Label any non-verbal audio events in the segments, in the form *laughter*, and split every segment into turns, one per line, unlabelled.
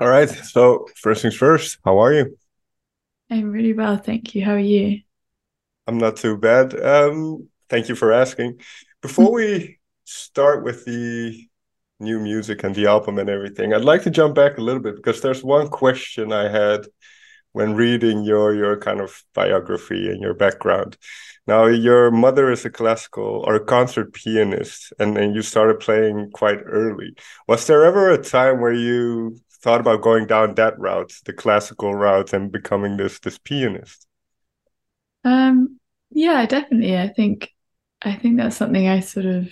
All right. So first things first, how are you?
I'm really well, thank you. How are you?
I'm not too bad. Um, thank you for asking. Before we start with the new music and the album and everything, I'd like to jump back a little bit because there's one question I had when reading your your kind of biography and your background. Now, your mother is a classical or a concert pianist, and, then you started playing quite early. Was there ever a time where you thought about going down that route, the classical route, and becoming this this pianist?
Um, yeah, definitely. I think I think that's something I sort of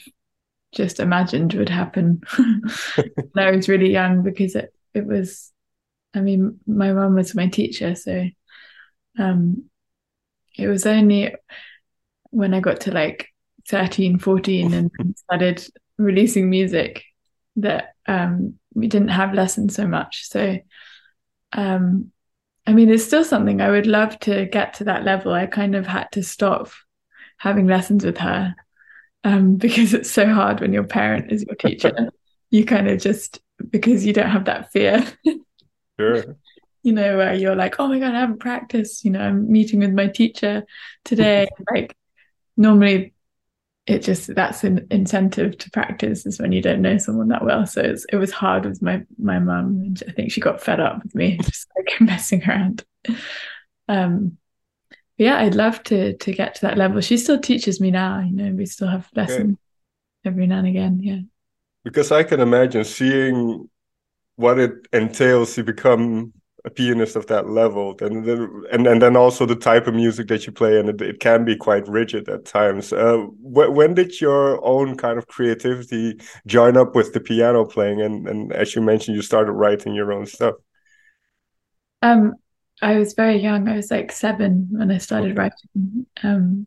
just imagined would happen *laughs* when I was really young because it it was I mean, my mum was my teacher, so um it was only when I got to like 13, 14 and started releasing music that um we didn't have lessons so much. So, um, I mean, it's still something I would love to get to that level. I kind of had to stop having lessons with her um, *laughs* because it's so hard when your parent is your teacher. *laughs* you kind of just because you don't have that fear. *laughs*
Sure.
you know, where you're like, oh my God, I haven't practiced. You know, I'm meeting with my teacher today. like, normally it just that's an incentive to practice is when you don't know someone that well. So it was hard with my my mum. I think she got fed up with me *laughs* just like messing around. Um, yeah, I'd love to to get to that level. She still teaches me now. You know, we still have lessons okay. every now and again. Yeah,
because I can imagine seeing what it entails to become a pianist of that level then, then and and then also the type of music that you play and it, it can be quite rigid at times. Uh, wh when did your own kind of creativity join up with the piano playing? And and as you mentioned you started writing your own stuff.
Um i was very young. I was like seven when i started okay. writing. Um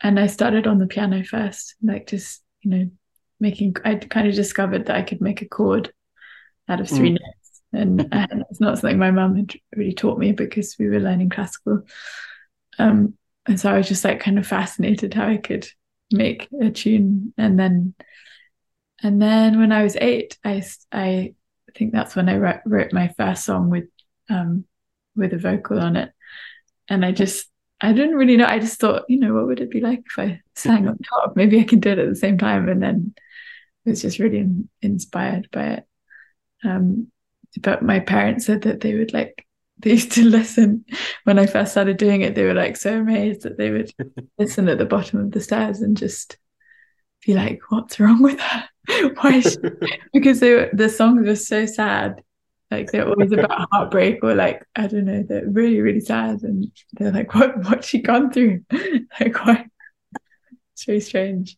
and i started on the piano first like just you know making i kind of discovered that i could make a chord out of three mm. notes and, *laughs* and it's not something my mum had really taught me because we were learning classical. Um, and so I was just like kind of fascinated how I could make a tune, and then and then when I was eight, I I think that's when I wrote, wrote my first song with um with a vocal on it, and I just I didn't really know. I just thought, you know, what would it be like if I sang on *laughs* top? Maybe I could do it at the same time. And then I was just really in, inspired by it. Um, but my parents said that they would like *laughs* they used to listen when I first started doing it. They were like so amazed that they would *laughs* listen at the bottom of the stairs and just be like, "What's wrong with her? *laughs* Why?" She? because they were, the songs were so sad. Like they're always about heartbreak or like I don't know. They're really really sad, and they're like, "What? What's she gone through? like why?" It's very strange.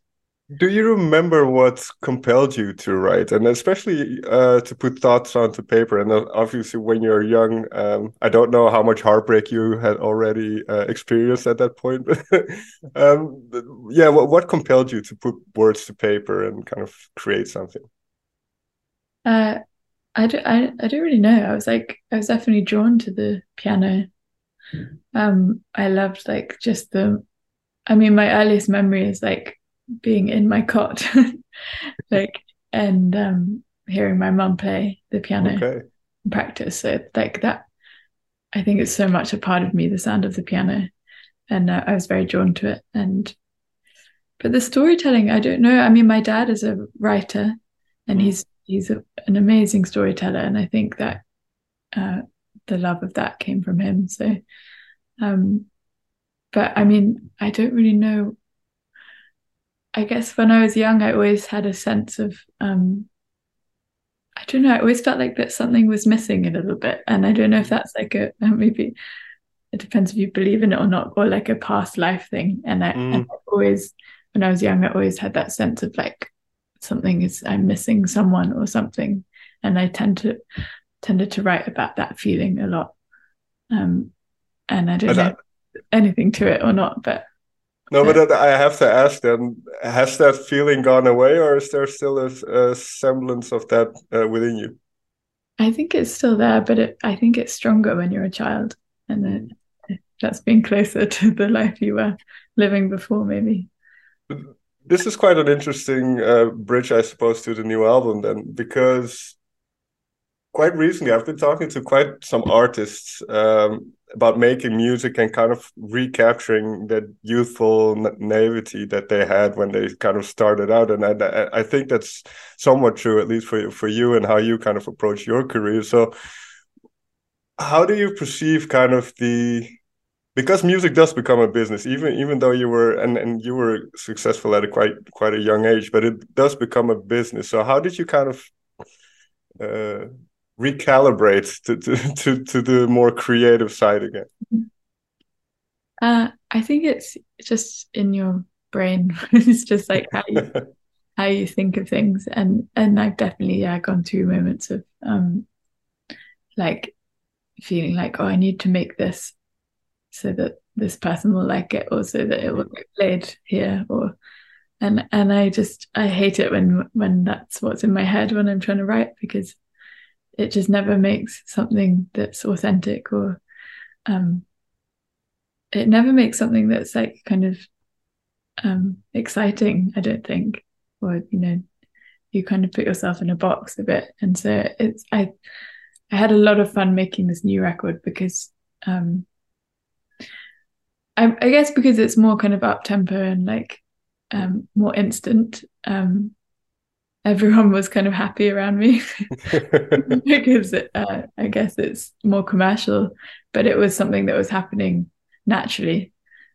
Do you remember what compelled you to write, and especially uh, to put thoughts onto paper? And obviously, when you're young, um, I don't know how much heartbreak you had already uh, experienced at that point. *laughs* um, yeah, what, what compelled you to put words to paper and kind of create something?
Uh, I, do, I, I don't really know. I was like, I was definitely drawn to the piano. Um, I loved like just the. I mean, my earliest memory is like being in my cot, *laughs* like and um, hearing my mum play the piano okay. practice. So like that, I think it's so much a part of me, the sound of the piano, and uh, I was very drawn to it. And but the storytelling, I don't know. I mean, my dad is a writer, and mm. he's he's a, an amazing storyteller, and I think that uh, the love of that came from him. So, um, but I mean, I don't really know I guess when I was young, I always had a sense of, um, I don't know, I always felt like that something was missing a little bit. And I don't know if that's like a, *laughs* maybe it depends if you believe in it or not, or like a past life thing. And I, mm. and I always, when I was young, I always had that sense of like something is, I'm missing someone or something. And I tend to, tended to write about that feeling a lot. Um, and I don't know anything to it or not, but
no, but I have to ask then: Has that feeling gone away, or is there still a, a semblance of that uh, within you?
I think it's still there, but it, I think it's stronger when you're a child, and it, that's been closer to the life you were living before, maybe.
This is quite an interesting uh, bridge, I suppose, to the new album, then, because quite recently I've been talking to quite some artists um, about making music and kind of recapturing that youthful naivety that they had when they kind of started out. And I, I think that's somewhat true at least for for you and how you kind of approach your career. So how do you perceive kind of the because music does become a business even even though you were and, and you were successful at a quite quite a young age but it does become a business. So how did you kind of uh, recalibrate to, to to to the more creative side again.
Uh, i think it's just in your brain. *laughs* It's just like how you *laughs* how you think of things. And and i've definitely yeah gone through moments of um like feeling like oh i need to make this so that this person will like it or so that it will get played here or and and I just I hate it when when that's what's in my head when I'm trying to write because it just never makes something that's authentic or um it never makes something that's like kind of um exciting I don't think or you know you kind of put yourself in a box a bit and so it's I I had a lot of fun making this new record because um I, I guess because it's more kind of up tempo and like um, more instant. Um, everyone was kind of happy around me *laughs* *laughs* because it, uh, I guess it's more commercial, but it was something that was happening naturally,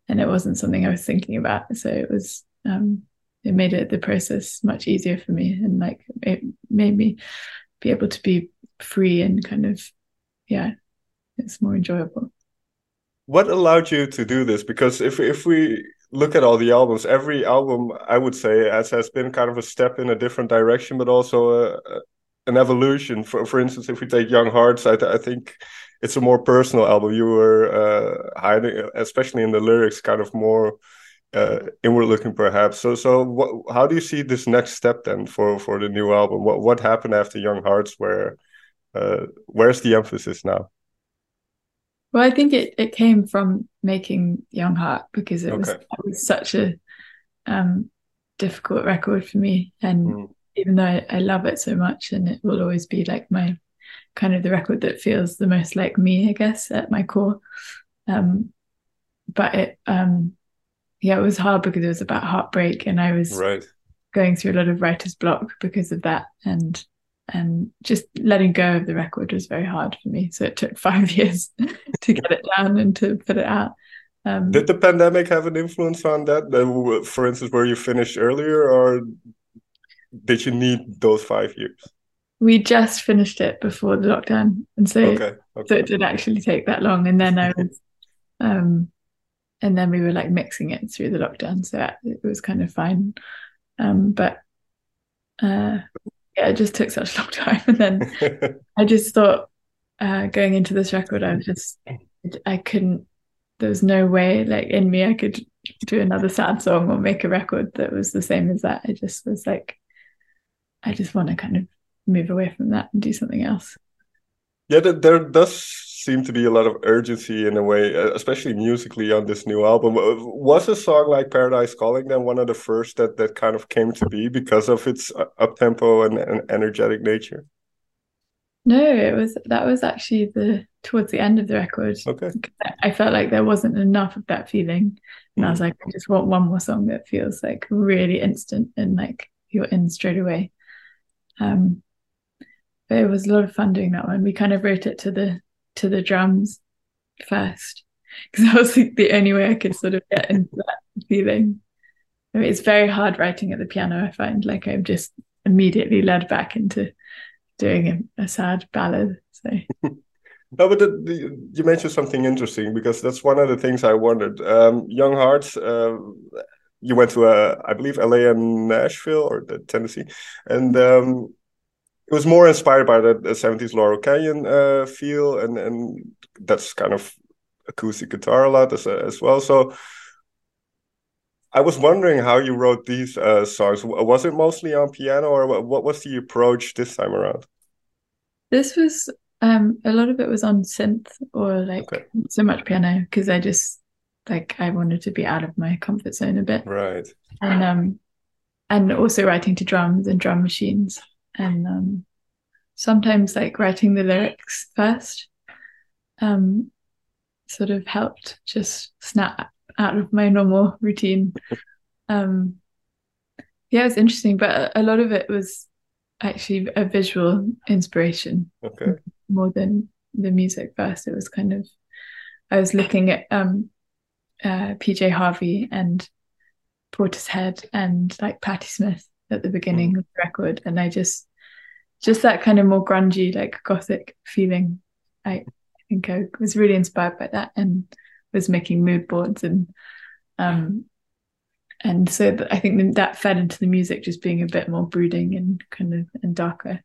and it wasn't something I was thinking about. So it was um, it made it the process much easier for me, and like it made me be able to be free and kind of yeah, it's more enjoyable
what allowed you to do this? Because if if we look at all the albums, every album I would say has has been kind of a step in a different direction, but also a, a, an evolution. For for instance, if we take Young Hearts, I, I think it's a more personal album. You were uh, hiding, especially in the lyrics, kind of more uh, inward looking, perhaps. So so what, how do you see this next step then for for the new album? What what happened after Young Hearts? Where uh, where's the emphasis now?
Well, I think it, it came from making Young Heart because it okay. was it was such a um, difficult record for me, and mm. even though I, I, love it so much, and it will always be like my kind of the record that feels the most like me, I guess, at my core. Um, but it, um, yeah, it was hard because it was about heartbreak, and I was
right.
going through a lot of writer's block because of that, and and just letting go of the record was very hard for me. So it took *laughs* five years to get it down and to put it out.
Um, Did the pandemic have an influence on that? For instance, were you finished earlier, or did you need those five years?
We just finished it before the lockdown, and so okay, okay. so it did actually take that long. And then I was, *laughs* um, and then we were like mixing it through the lockdown, so it was kind of fine. Um, but uh, yeah, it just took such a long *laughs* time. And then *laughs* I just thought uh, going into this record, I was just, I couldn't, there was no way like in me I could do another sad song or make a record that was the same as that. I just was like, I just want to kind of move away from that and do something else.
Yeah, there does seem to be a lot of urgency in a way, especially musically on this new album. Uh, was a song like Paradise Calling then one of the first that that kind of came to be because of its uh, up tempo and, and energetic nature?
No, it was that was actually the towards the end of the record.
Okay.
I felt like there wasn't enough of that feeling. And mm. I was mm. like, I just want one more song that feels like really instant and like you're in straight away. Um but it was a lot of fun doing that one. We kind of wrote it to the to the drums first *laughs* because that was the only way I could sort of get into that feeling. I mean, it's very hard writing at the piano. I find like I'm just immediately led back into doing a, a sad ballad. So. *laughs*
But the, the, you mentioned something interesting because that's one of the things I wondered. Um, Young Hearts, uh, you went to, I believe, LA and Nashville or Tennessee, and um, it was more inspired by the, the 70s Laurel Canyon uh, feel, and and that's kind of acoustic guitar a lot as, as well. So I was wondering how you wrote these uh, songs. Was it mostly on piano, or what was the approach this time around?
This was um, a lot of it was on synth or like okay. so much piano because I just like I wanted to be out of my comfort zone a bit,
right?
And um, and also writing to drums and drum machines and um, sometimes like writing the lyrics first um, sort of helped just snap out of my normal routine. Um, yeah, it was interesting, but a lot of it was actually a visual inspiration.
Okay.
More than the music first. It was kind of I was looking at um uh PJ Harvey and Portishead and like Patti Smith at the beginning mm. of the record and I just just that kind of more grungy like gothic feeling I think I was really inspired by that and was making mood boards and um and so I think that fed into the music just being a bit more brooding and kind of and darker.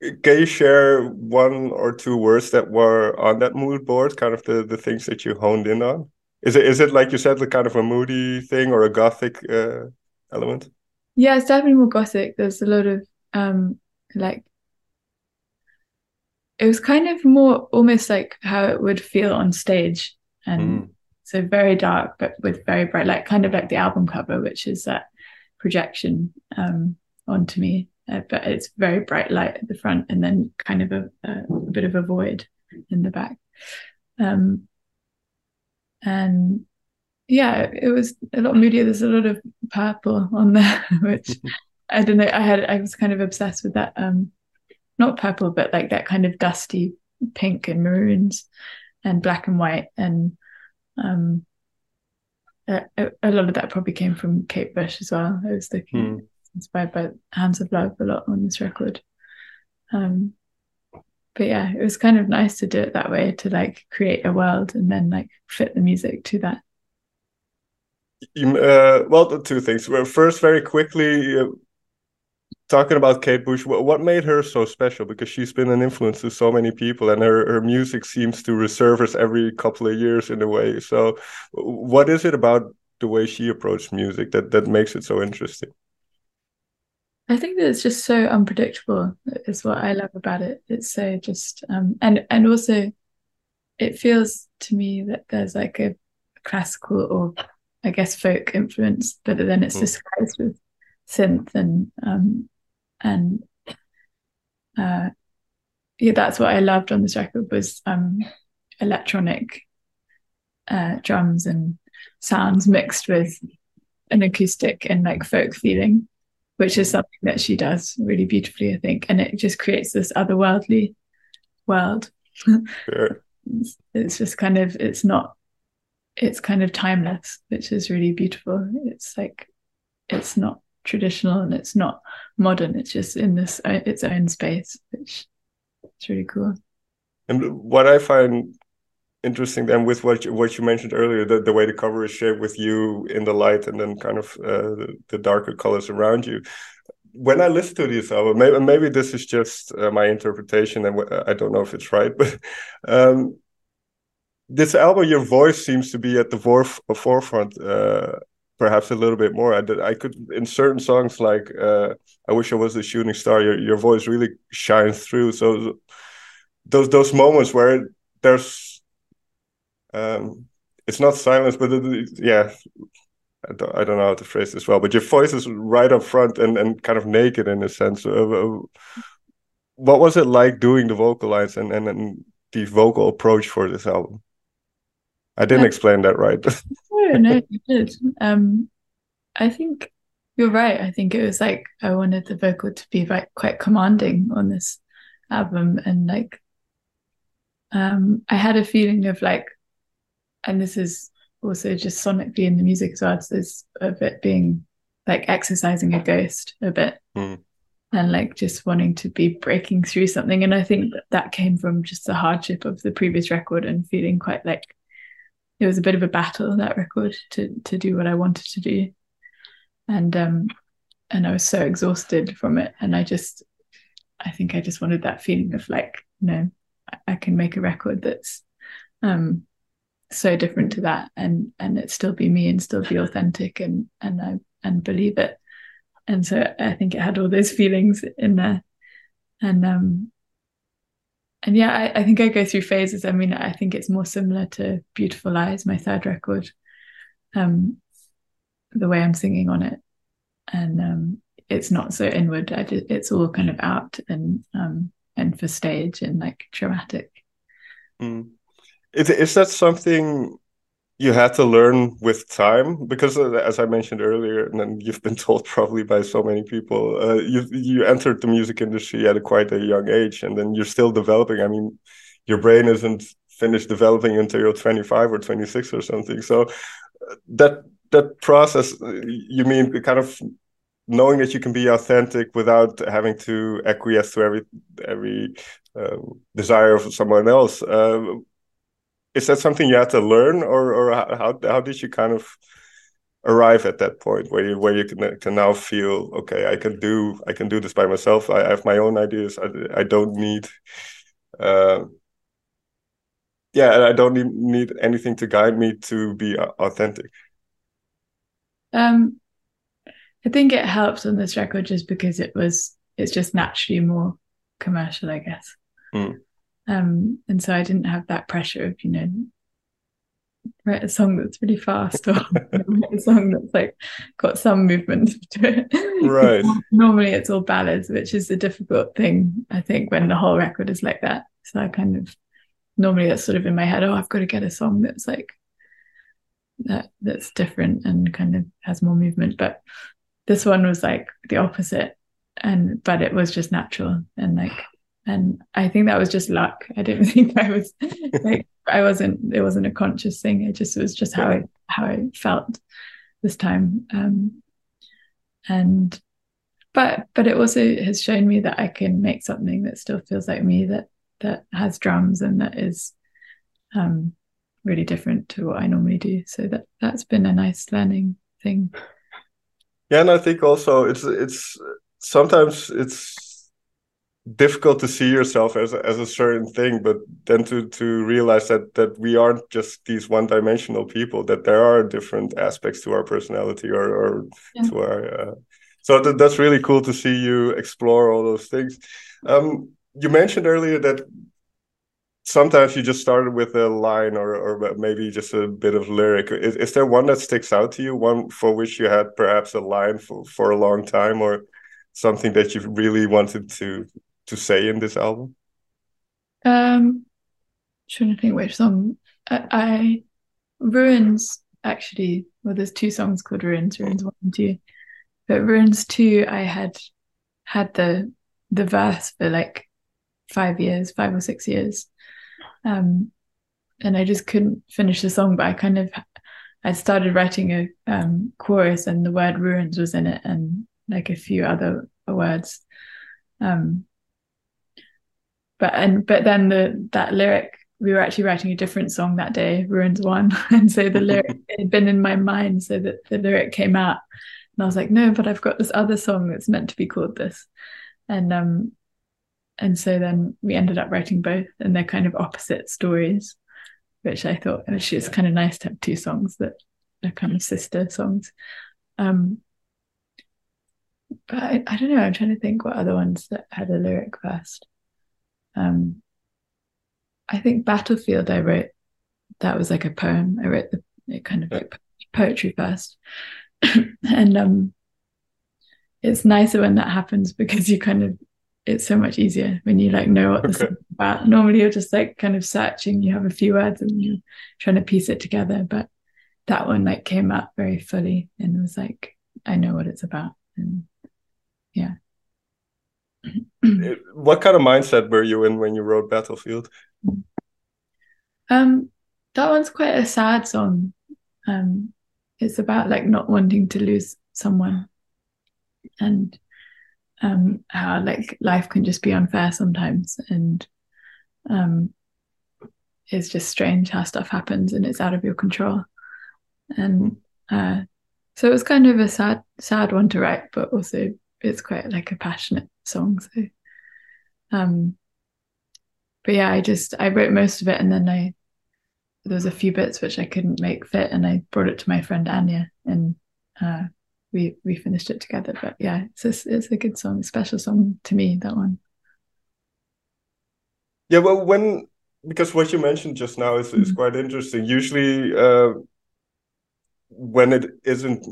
Can you share one or two words that were on that mood board, kind of the the things that you honed in on? Is it is it like you said, the kind of a moody thing or a gothic uh, element?
Yeah, it's definitely more gothic. There's a lot of um like it was kind of more almost like how it would feel on stage and mm. so very dark but with very bright light kind of like the album cover which is that projection um onto me uh, but it's very bright light at the front and then kind of a, a, a bit of a void in the back um and yeah it was a lot moodier there's a lot of purple on there *laughs* which *laughs* i don't know i had i was kind of obsessed with that um not purple, but like that kind of dusty pink and maroons and black and white. And um, a, a, lot of that probably came from Kate Bush as well. I was looking hmm. inspired by Hounds of Love a lot on this record. Um, but yeah, it was kind of nice to do it that way to like create a world and then like fit the music to that.
Uh, well, two things. First, very quickly, uh, talking about Kate Bush, what made her so special? Because she's been an influence to so many people, and her, her music seems to resurface every couple of years in a way. So, what is it about the way she approached music that that makes it so interesting?
I think that it's just so unpredictable. Is what I love about it. It's so just um, and and also, it feels to me that there's like a classical or I guess folk influence, but then it's mm. disguised with synth and um, and uh, yeah, that's what I loved on this record was um, electronic uh, drums and sounds mixed with an acoustic and like folk feeling, which is something that she does really beautifully, I think, and it just creates this otherworldly world.
Sure. *laughs*
it's, it's just kind of it's not it's kind of timeless, which is really beautiful. It's like it's not traditional and it's not modern. It's just in this uh, its own space, which is really cool.
And what I find interesting then with what you, what you mentioned earlier, the, the way the cover is shaped with you in the light and then kind of uh, the, the, darker colors around you. When I listen to this album, maybe, maybe this is just uh, my interpretation, and I don't know if it's right, *laughs* but um, this album, your voice seems to be at the forefront uh, perhaps a little bit more. I did, I could in certain songs like uh, "I Wish I Was a Shooting Star," your your voice really shines through. So those those moments where there's um, it's not silence, but it, yeah. I don't, I don't know how to phrase this well, but your voice is right up front and, and kind of naked in a sense. What was it like doing the vocal lines and, and, and the vocal approach for this album? I didn't explain that right. *laughs*
no, no, you did. Um, I think you're right. I think it was like I wanted the vocal to be like quite commanding on this album, and like, um, I had a feeling of like, and this is also just sonically in the music as well. There's of it being like exercising a ghost a bit. Mm. And like just wanting to be breaking through something. And I think that, that came from just the hardship of the previous record and feeling quite like it was a bit of a battle that record to to do what I wanted to do, and um, and I was so exhausted from it, and I just, I think I just wanted that feeling of like, you know, I, I can make a record that's, um, so different to that, and and it still be me and still be *laughs* authentic, and and I and believe it, and so I think it had all those feelings in there, and um, and yeah, I, I, think I go through phases. I mean, I think it's more similar to Beautiful Lies, my third record, um, the way I'm singing on it. And um, it's not so inward. I just, it's all kind of out and um and for stage and like dramatic.
Mm. Is, is that something you had to learn with time because uh, as i mentioned earlier and then you've been *laughs* told probably by so many people uh, you you entered the music industry at a quite a young age and then you're still developing. I mean your brain isn't finished developing until you're 25 or 26 or something. So uh, that that process uh, you mean kind of knowing that you can be authentic without having to acquiesce to every every um, desire of someone else is that something you had to learn or or how how did you kind of arrive at that point where you where you can can now feel okay I can do I can do this by myself. I, have my own ideas. I, I don't need uh, yeah I don't need, need anything to guide me to be authentic.
Um I think it helps on this record just because it was it's just naturally more commercial I guess. Mm. Um, and so I didn't have that pressure of, you know, write a song that's really fast or *laughs* a song that's like got some movement *laughs* to it.
Right.
Normally it's all ballads, which is a difficult thing, I think, when the whole record is like that. So I kind of normally that's sort of in my head, oh, I've got to get a song that's like that that's different and kind of has more movement. But this one was like the opposite. And but it was just natural and like and I think that was just luck. I didn't *laughs* think I was like I wasn't it wasn't a conscious thing. It just was just how I how I felt this time. Um, and but but it also has shown me that I can make something that still feels like me that that has drums and that is um, really different to what I normally do. So that that's been a nice learning thing.
Yeah, and I think also it's it's sometimes it's difficult to see yourself as a, as a certain thing but then to to realize that that we aren't just these one dimensional people that there are different aspects to our personality or, or yeah. to our uh, so th that's really cool to see you explore all those things. Um, you mentioned earlier that sometimes you just started with a line or or maybe just a bit of lyric. Is, is there one that sticks out to you? One for which you had perhaps a line for, for a long time or something that you really wanted to to say in this album?
Um, trying to think which song. I, I Ruins actually. Well, there's two songs called Ruins. Ruins one and two, but Ruins two, I had had the the verse for like five years, five or six years, um, and I just couldn't finish the song. But I kind of I started writing a um, chorus, and the word ruins was in it, and like a few other words. Um, but and but then the that lyric we were actually writing a different song that day ruins one. *laughs* And so the lyric *laughs* had been in my mind so that the lyric came out. And i was like no but i've got this other song that's meant to be called this. And um and so then we ended up writing both and they're kind of opposite stories which i thought actually it's kind of nice to have two songs that are kind of sister songs. Um but I, I don't know i'm trying to think what other ones that had a lyric first um, I think Battlefield I wrote that was like a poem. I wrote the it kind of like poetry first. *coughs* and um it's nicer when that happens because you kind of it's so much easier when you like know what the okay. about. Normally you're just like kind of searching, you have a few words and you're trying to piece it together. But that one like came out very fully and was like, I know what it's about. And yeah.
What kind of mindset were you in when you wrote Battlefield?
Um, that one's quite a sad song. Um, it's about like not wanting to lose someone, and um, how like life can just be unfair sometimes, and um, it's just strange how stuff happens and it's out of your control. And uh, so it was kind of a sad, sad one to write, but also it's quite like a passionate song. So, um, but yeah, I just I wrote most of it, and then I there was a few bits which I couldn't make fit, and I brought it to my friend Anya, and uh, we we finished it together. But yeah, it's a, it's a good song, a special song to me. That one.
Yeah, well, when because what you mentioned just now is, is mm-hmm. quite interesting. Usually, uh, when it isn't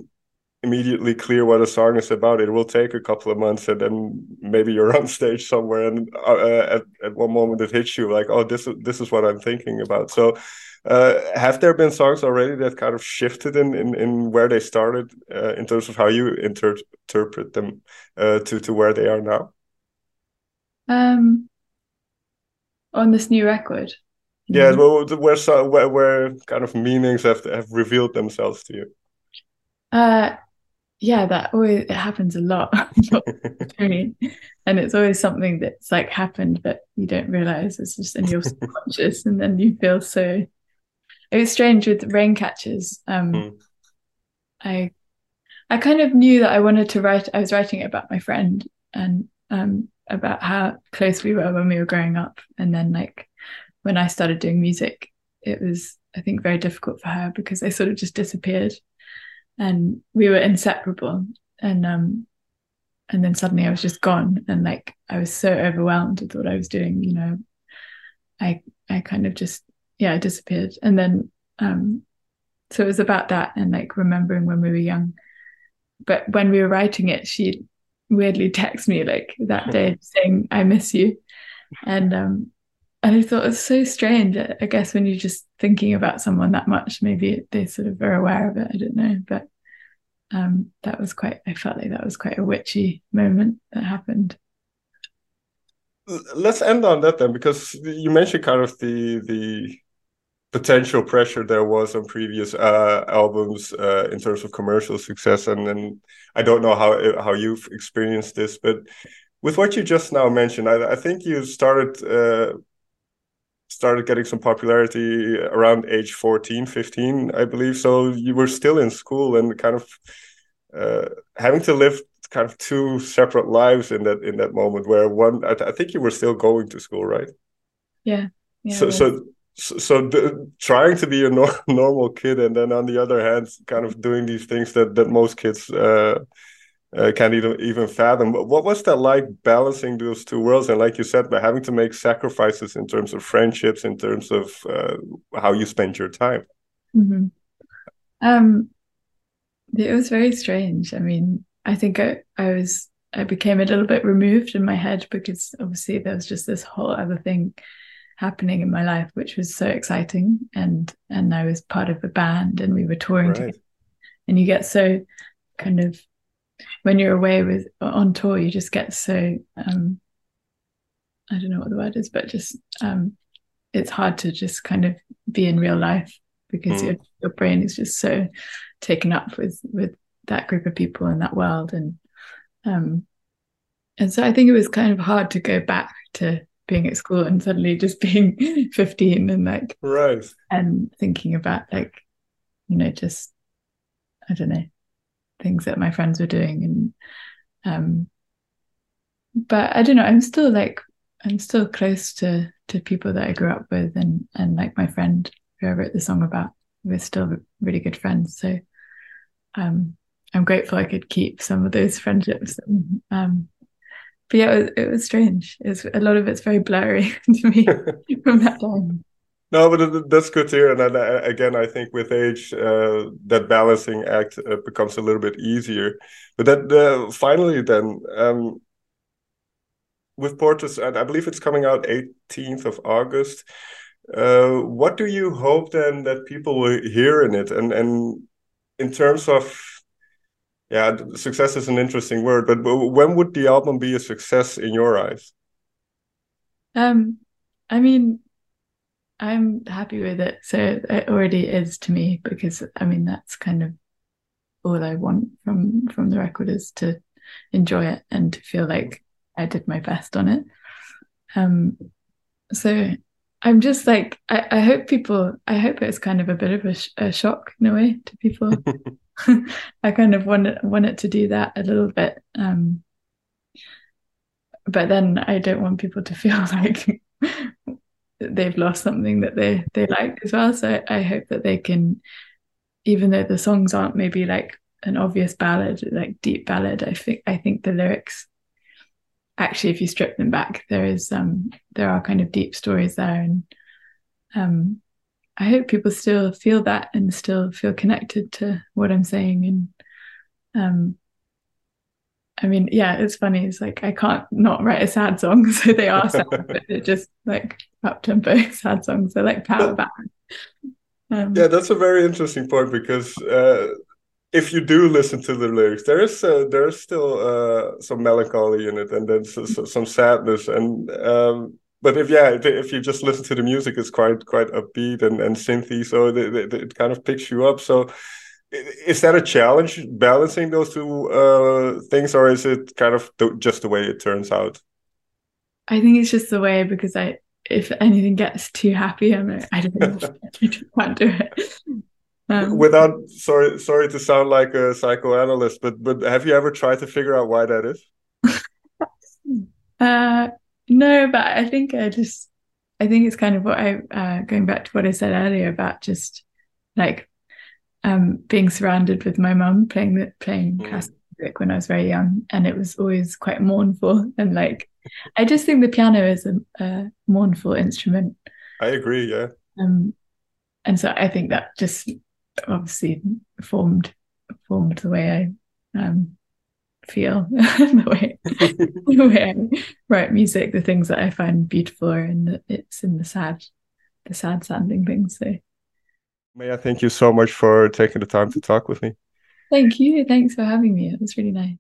immediately clear what a song is about. It will take a couple of months, and then maybe you're *laughs* on stage somewhere, and uh, at at one moment it hits you like, oh, this is this is what I'm thinking about. So. Uh, have there been songs already that kind of shifted in in, in where they started uh, in terms of how you inter interpret them uh, to to where they are now?
Um, on this new record.
Yeah, mm -hmm. well, where, where where kind of meanings have have revealed themselves to you?
Uh, yeah, that always it happens a lot, *laughs* *laughs* and it's always something that's like happened that you don't realize it's just in your subconscious, *laughs* and then you feel so. It was strange with Raincatchers. Um, mm. I, I kind of knew that I wanted to write. I was writing it about my friend and um, about how close we were when we were growing up, and then like when I started doing music, it was I think very difficult for her because I sort of just disappeared and we were inseparable. And um and then suddenly I was just gone. And like I was so overwhelmed with what I was doing you know. I I kind of just yeah I disappeared. And then um so it was about that and like remembering when we were young. But when we were writing it she weirdly texted me like that day saying I miss you. And um and I thought it's so strange. I guess when you're just thinking about someone that much, maybe they sort of are aware of it. I don't know, but um, that was quite. I felt like that was quite a witchy moment that happened.
Let's end on that then, because you mentioned kind of the the potential pressure there was on previous uh, albums uh, in terms of commercial success, and and I don't know how how you've experienced this, but with what you just now mentioned, I, I think you started uh, started getting some popularity around age 14 15 i believe. So you were still in school and kind of uh, having to live kind of two separate lives in that in that moment where one i, I think you were still going to school right?
Yeah, yeah
so so so, so the, trying to be a no, *laughs* normal kid and then on the other hand kind of doing these things that that most kids uh, uh, can't even even fathom. What was that like balancing those two worlds? And like you said, by having to make sacrifices in terms of friendships, in terms of uh, how you spend your time.
Mm -hmm. Um, it was very strange. I mean, I think I, I was I became a little bit removed in my head because obviously there was just this whole other thing happening in my life, which was so exciting. And and I was part of a band, and we were touring right. together. And you get so kind of when you're away with on tour, you just get so um, I don't know what the word is, but just um, it's hard to just kind of be in real life because mm. your your brain is just so taken up with with that group of people in that world and um and so I think it was kind of hard to go back to being at school and suddenly just *laughs* being 15 and like
right
and thinking about like you know just I don't know things that my friends were doing. And um but I don't know I'm still like I'm still close to to people that I grew up with and and like my friend who I wrote the song about we're still really good friends. So um I'm grateful I could keep some of those friendships. And, um but yeah it was, it was strange. It's a lot of it's very blurry *laughs* to me *laughs* from that time
no, but that's good to hear. And then, uh, again, I think with age, uh, that balancing act uh, becomes a little bit easier. But then uh, finally, then um, with Portraits, and I believe it's coming out 18th of August. Uh, what do you hope then that people will hear in it? And and in terms of yeah, success is an interesting word, but when would the album be a success in your eyes?
Um, I mean, I'm happy with it. So it already is to me because I mean that's kind of all I want from from the record is to enjoy it and to feel like I did my best on it. Um so I'm just like I, I hope people I hope it's kind of a bit of a, sh a shock in a way to people. *laughs* *laughs* I kind of want it, want it to do that a little bit. Um but then I don't want people to feel *laughs* like they've lost something that they they like as well. So I hope that they can, even though the songs aren't maybe like an obvious ballad, like deep ballad, I think I think the lyrics actually if you strip them back, there is um there are kind of deep stories there and um I hope people still feel that and still feel connected to what I'm saying and um I mean, yeah, it's funny. It's like I can't not write a sad song, *laughs* so they are sad, but they're just like up tempo sad *laughs* songs. They're like power back.
Um, yeah, that's a very interesting point because uh, if you do listen to the lyrics, there is uh, there is still uh, some melancholy in it, and then some sadness. And um, but if yeah, if you just listen to the music, it's quite quite upbeat and and synthy, so it, it, it kind of picks you up. So is that a challenge balancing those two uh, things or is it kind of just the way it turns out
i think it's just the way because i if anything gets too happy i'm like i don't know. *laughs* I can't do it.
Um, without sorry sorry to sound like a psychoanalyst but but have you ever tried to figure out why that is? *laughs*
Uh no but i think i just i think it's kind of what i uh going back to what i said earlier about just like um, being surrounded with my mum playing the playing mm. classical music when I was very young, and it was always quite mournful and like I just think the piano is a, a mournful instrument.
I agree, yeah.
Um, and so I think that just obviously formed formed the way I um, feel, *laughs* the way *laughs* the way I write music, the things that I find beautiful are in the it's in the sad the sad sounding things. So
May I thank you so much for taking the time to talk with me.
Thank you. Thanks for having me. It was really nice.